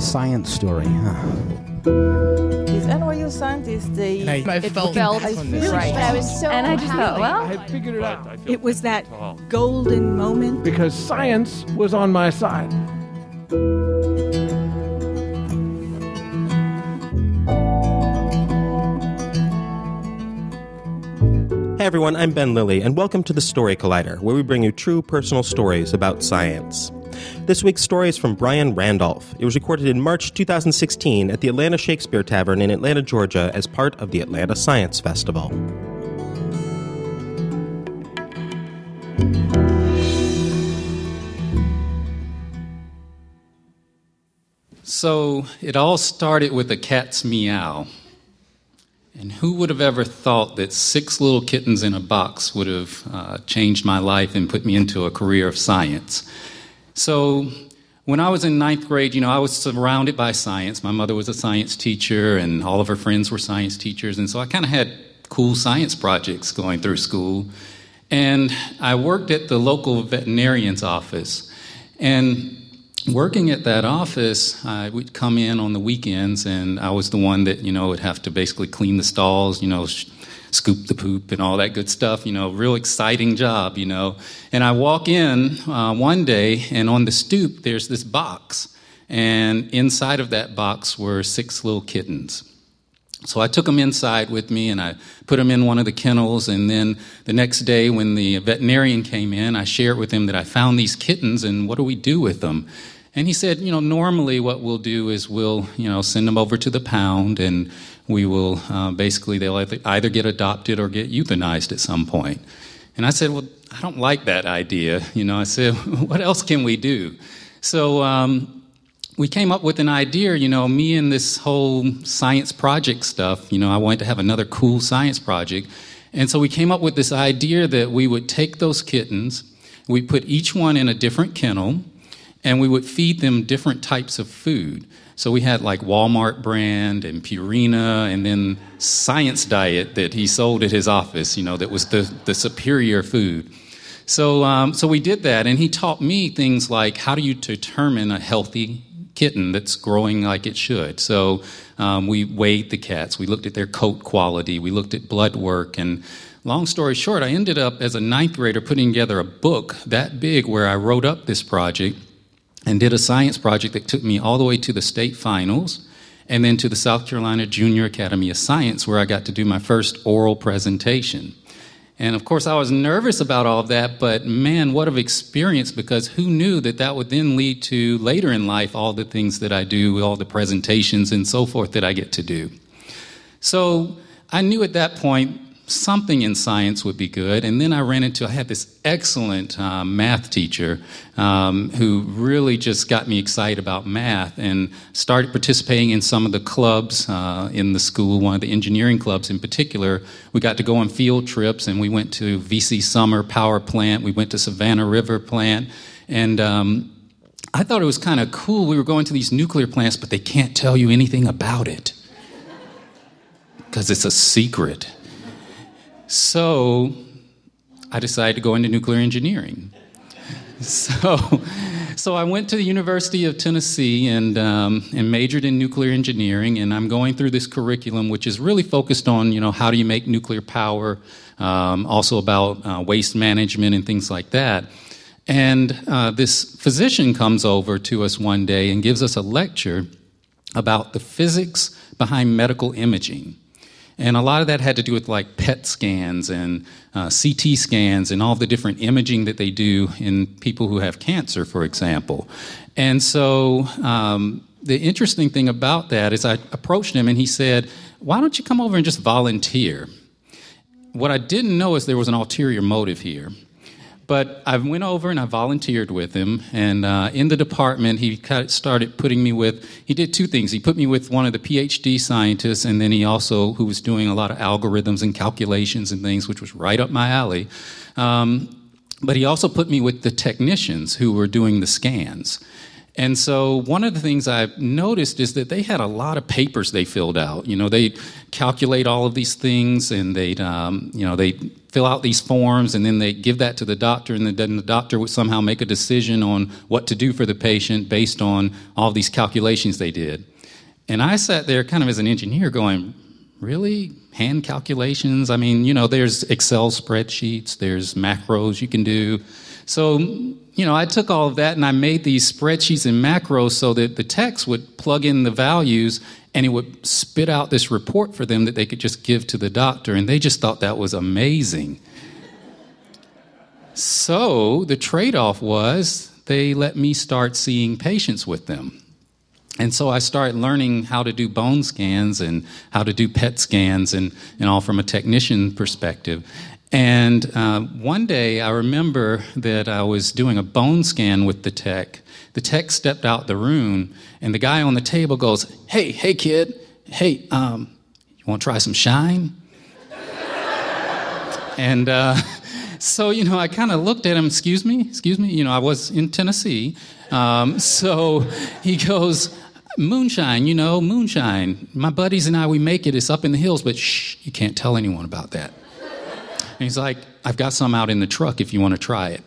a science story, huh? These NYU scientists, they I, I it felt, felt I really right. I was so and I just thought, well, I figured it out It was that golden moment. because science was on my side. Hey everyone, I'm Ben Lillie, and welcome to the Story Collider, where we bring you true personal stories about science. This week's story is from Brion Randolph. It was recorded in March 2016 at the Atlanta Shakespeare Tavern in Atlanta, Georgia, as part of the Atlanta Science Festival. So it all started with a cat's meow. And who would have ever thought that six little kittens in a box would have uh, changed my life and put me into a career of science? So when I was in ninth grade, you know, I was surrounded by science. My mother was a science teacher, and all of her friends were science teachers. And so I kind of had cool science projects going through school. And I worked at the local veterinarian's office. And working at that office, I would come in on the weekends, and I was the one that you know would have to basically clean the stalls, you know, scoop the poop and all that good stuff. You know, real exciting job, you know. And I walk in uh, one day, and on the stoop there's this box, and inside of that box were six little kittens. So I took them inside with me and I put them in one of the kennels. And then the next day, when the veterinarian came in, I shared with him that I found these kittens and what do we do with them? And he said, you know, normally what we'll do is we'll, you know, send them over to the pound and we will uh, basically, they'll either get adopted or get euthanized at some point. And I said, well, I don't like that idea. You know, I said, what else can we do? So, um, we came up with an idea, you know, me and this whole science project stuff, you know, I wanted to have another cool science project. And so we came up with this idea that we would take those kittens, we put each one in a different kennel, and we would feed them different types of food. So we had like Walmart brand and Purina and then Science Diet that he sold at his office, you know, that was the, the superior food. So, um, so we did that, and he taught me things like how do you determine a healthy kitten that's growing like it should. So um, we weighed the cats, we looked at their coat quality, we looked at blood work, and long story short, I ended up as a ninth grader putting together a book that big where I wrote up this project and did a science project that took me all the way to the state finals and then to the South Carolina Junior Academy of Science where I got to do my first oral presentation. And of course, I was nervous about all of that, but man, what an experience because who knew that that would then lead to later in life all the things that I do, all the presentations and so forth that I get to do. So I knew at that point something in science would be good. And then I ran into, I had this excellent uh, math teacher um, who really just got me excited about math and started participating in some of the clubs uh, in the school, one of the engineering clubs in particular. We got to go on field trips and we went to VC Summer Power Plant, we went to Savannah River Plant, and um, I thought it was kind of cool. We were going to these nuclear plants, but they can't tell you anything about it because it's a secret. So I decided to go into nuclear engineering. So, so I went to the University of Tennessee and, um, and majored in nuclear engineering, and I'm going through this curriculum, which is really focused on, you know, how do you make nuclear power, um, also about uh, waste management and things like that. And uh, this physician comes over to us one day and gives us a lecture about the physics behind medical imaging. And a lot of that had to do with like PET scans and uh, CT scans and all the different imaging that they do in people who have cancer, for example. And so um, the interesting thing about that is I approached him and he said, Why don't you come over and just volunteer? What I didn't know is there was an ulterior motive here. But I went over and I volunteered with him. And uh, in the department, he started putting me with, he did two things. He put me with one of the PhD scientists, and then he also, who was doing a lot of algorithms and calculations and things, which was right up my alley. Um, but he also put me with the technicians who were doing the scans. And so one of the things I've noticed is that they had a lot of papers they filled out. You know, they calculate all of these things, and they'd, um, you know, they fill out these forms, and then they give that to the doctor, and then the doctor would somehow make a decision on what to do for the patient based on all these calculations they did. And I sat there, kind of as an engineer, going, "Really, hand calculations? I mean, you know, there's Excel spreadsheets, there's macros you can do." So, you know, I took all of that and I made these spreadsheets and macros so that the text would plug in the values and it would spit out this report for them that they could just give to the doctor. And they just thought that was amazing. So the trade off was they let me start seeing patients with them. And so I started learning how to do bone scans and how to do PET scans and, and all from a technician perspective. And uh, one day I remember that I was doing a bone scan with the tech. The tech stepped out the room, and the guy on the table goes, Hey, hey, kid, hey, um, you want to try some shine? and uh, so, you know, I kind of looked at him, Excuse me, excuse me, you know, I was in Tennessee. Um, so he goes, Moonshine, you know, moonshine. My buddies and I, we make it. It's up in the hills, but shh, you can't tell anyone about that. He's like, I've got some out in the truck if you want to try it.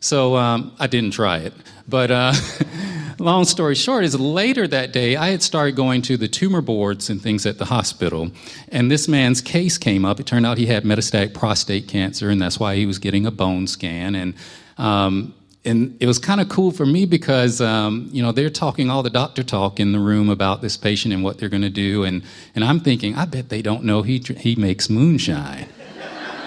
So um, I didn't try it. But uh, long story short is later that day, I had started going to the tumor boards and things at the hospital. And this man's case came up. It turned out he had metastatic prostate cancer, and that's why he was getting a bone scan. And um, and it was kind of cool for me because um, you know they're talking all the doctor talk in the room about this patient and what they're going to do, and and I'm thinking, I bet they don't know he he makes moonshine.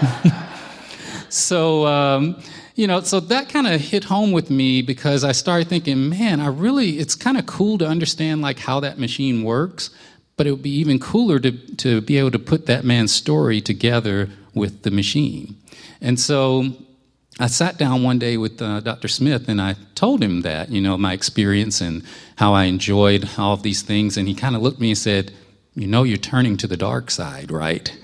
so, um, you know, so that kind of hit home with me because I started thinking, man, I really, it's kind of cool to understand like how that machine works, but it would be even cooler to, to be able to put that man's story together with the machine. And so I sat down one day with uh, Dr. Smith and I told him that, you know, my experience and how I enjoyed all of these things. And he kind of looked at me and said, You know, you're turning to the dark side, right?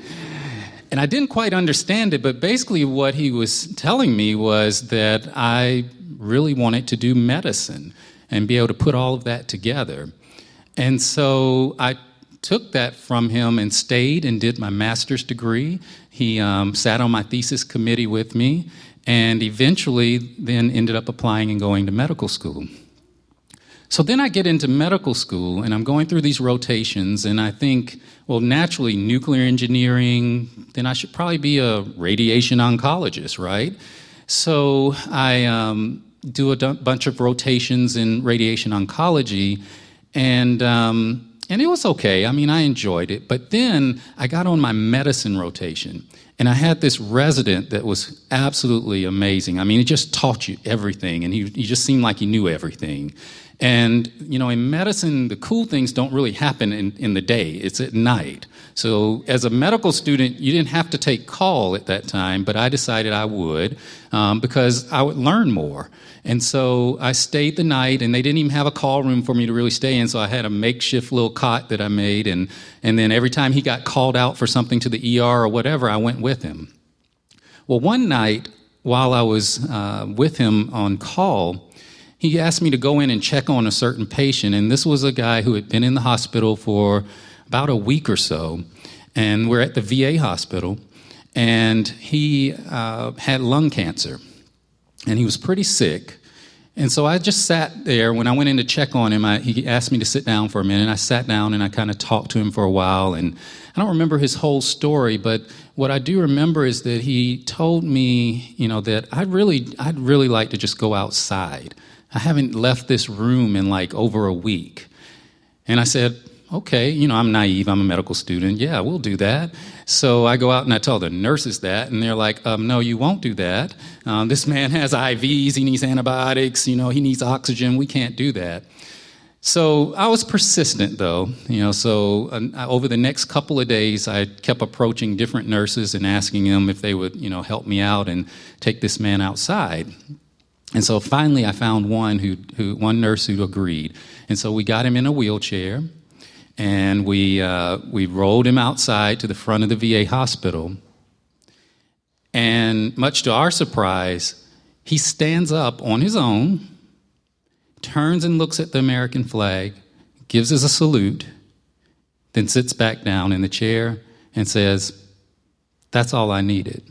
And I didn't quite understand it, but basically, what he was telling me was that I really wanted to do medicine and be able to put all of that together. And so I took that from him and stayed and did my master's degree. He um, sat on my thesis committee with me and eventually then ended up applying and going to medical school. So then I get into medical school and I'm going through these rotations, and I think, well, naturally, nuclear engineering, then I should probably be a radiation oncologist, right? So I um, do a d- bunch of rotations in radiation oncology, and um, and it was okay. I mean, I enjoyed it. But then I got on my medicine rotation, and I had this resident that was absolutely amazing. I mean, he just taught you everything, and he, he just seemed like he knew everything. And, you know, in medicine, the cool things don't really happen in, in the day, it's at night. So, as a medical student, you didn't have to take call at that time, but I decided I would um, because I would learn more. And so I stayed the night, and they didn't even have a call room for me to really stay in. So I had a makeshift little cot that I made, and, and then every time he got called out for something to the ER or whatever, I went with him. Well, one night while I was uh, with him on call, he asked me to go in and check on a certain patient. And this was a guy who had been in the hospital for about a week or so. And we're at the VA hospital. And he uh, had lung cancer. And he was pretty sick. And so I just sat there. When I went in to check on him, I, he asked me to sit down for a minute. I sat down and I kind of talked to him for a while. And I don't remember his whole story, but what I do remember is that he told me, you know, that I'd really, I'd really like to just go outside. I haven't left this room in like over a week. And I said, okay, you know, I'm naive, I'm a medical student. Yeah, we'll do that. So I go out and I tell the nurses that, and they're like, um, no, you won't do that. Um, this man has IVs, he needs antibiotics, you know, he needs oxygen. We can't do that. So I was persistent, though. You know, so uh, over the next couple of days, I kept approaching different nurses and asking them if they would, you know, help me out and take this man outside. And so finally, I found one who, who one nurse who agreed. And so we got him in a wheelchair, and we uh, we rolled him outside to the front of the VA hospital. And much to our surprise, he stands up on his own. turns and looks at the American flag, gives us a salute, then sits back down in the chair and says, That's all I needed.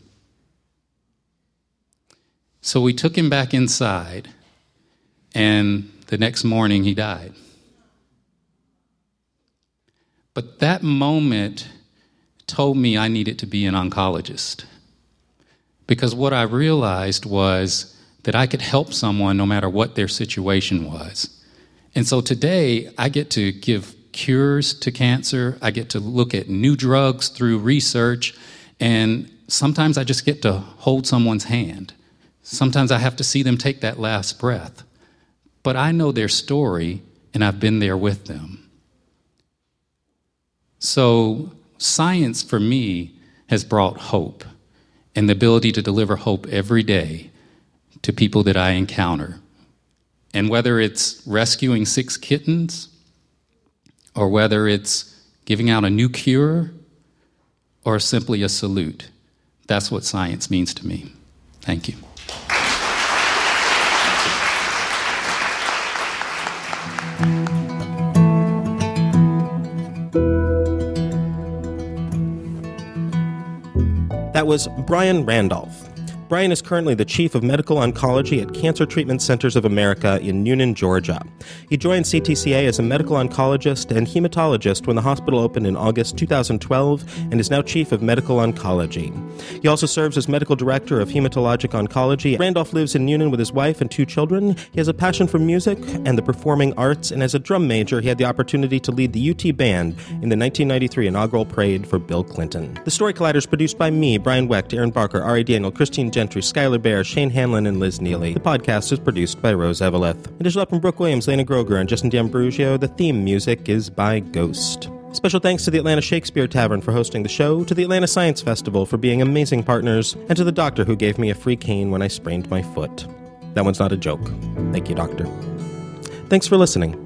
So we took him back inside, and the next morning he died. But that moment told me I needed to be an oncologist. Because what I realized was that I could help someone no matter what their situation was. And so today, I get to give cures to cancer, I get to look at new drugs through research, and sometimes I just get to hold someone's hand. Sometimes I have to see them take that last breath. But I know their story, and I've been there with them. So, science for me has brought hope and the ability to deliver hope every day to people that I encounter. And whether it's rescuing six kittens, or whether it's giving out a new cure, or simply a salute, that's what science means to me. Thank you. That was Brion Randolph. Brion is currently the chief of medical oncology at Cancer Treatment Centers of America in Newnan, Georgia. He joined CTCA as a medical oncologist and hematologist when the hospital opened in August 2012 and is now chief of medical oncology. He also serves as medical director of hematologic oncology. Randolph lives in Newnan with his wife and two children. He has a passion for music and the performing arts, and as a drum major, he had the opportunity to lead the UT Band in the 1993 inaugural parade for Bill Clinton. The Story Collider is produced by me, Brian Wecht, Erin Barker, Ari Daniel, Christine Gentry, Skylar Bayer, Shane Hanlon, and Liz Neeley. The podcast is produced by Rose Eveleth. Additional help from Brooke Williams, Lena Groeger, and Justin D'Ambrosio. The theme music is by Ghost. Special thanks to the Atlanta Shakespeare Tavern for hosting the show, to the Atlanta Science Festival for being amazing partners, and to the doctor who gave me a free cane when I sprained my foot. That one's not a joke. Thank you, doctor. Thanks for listening.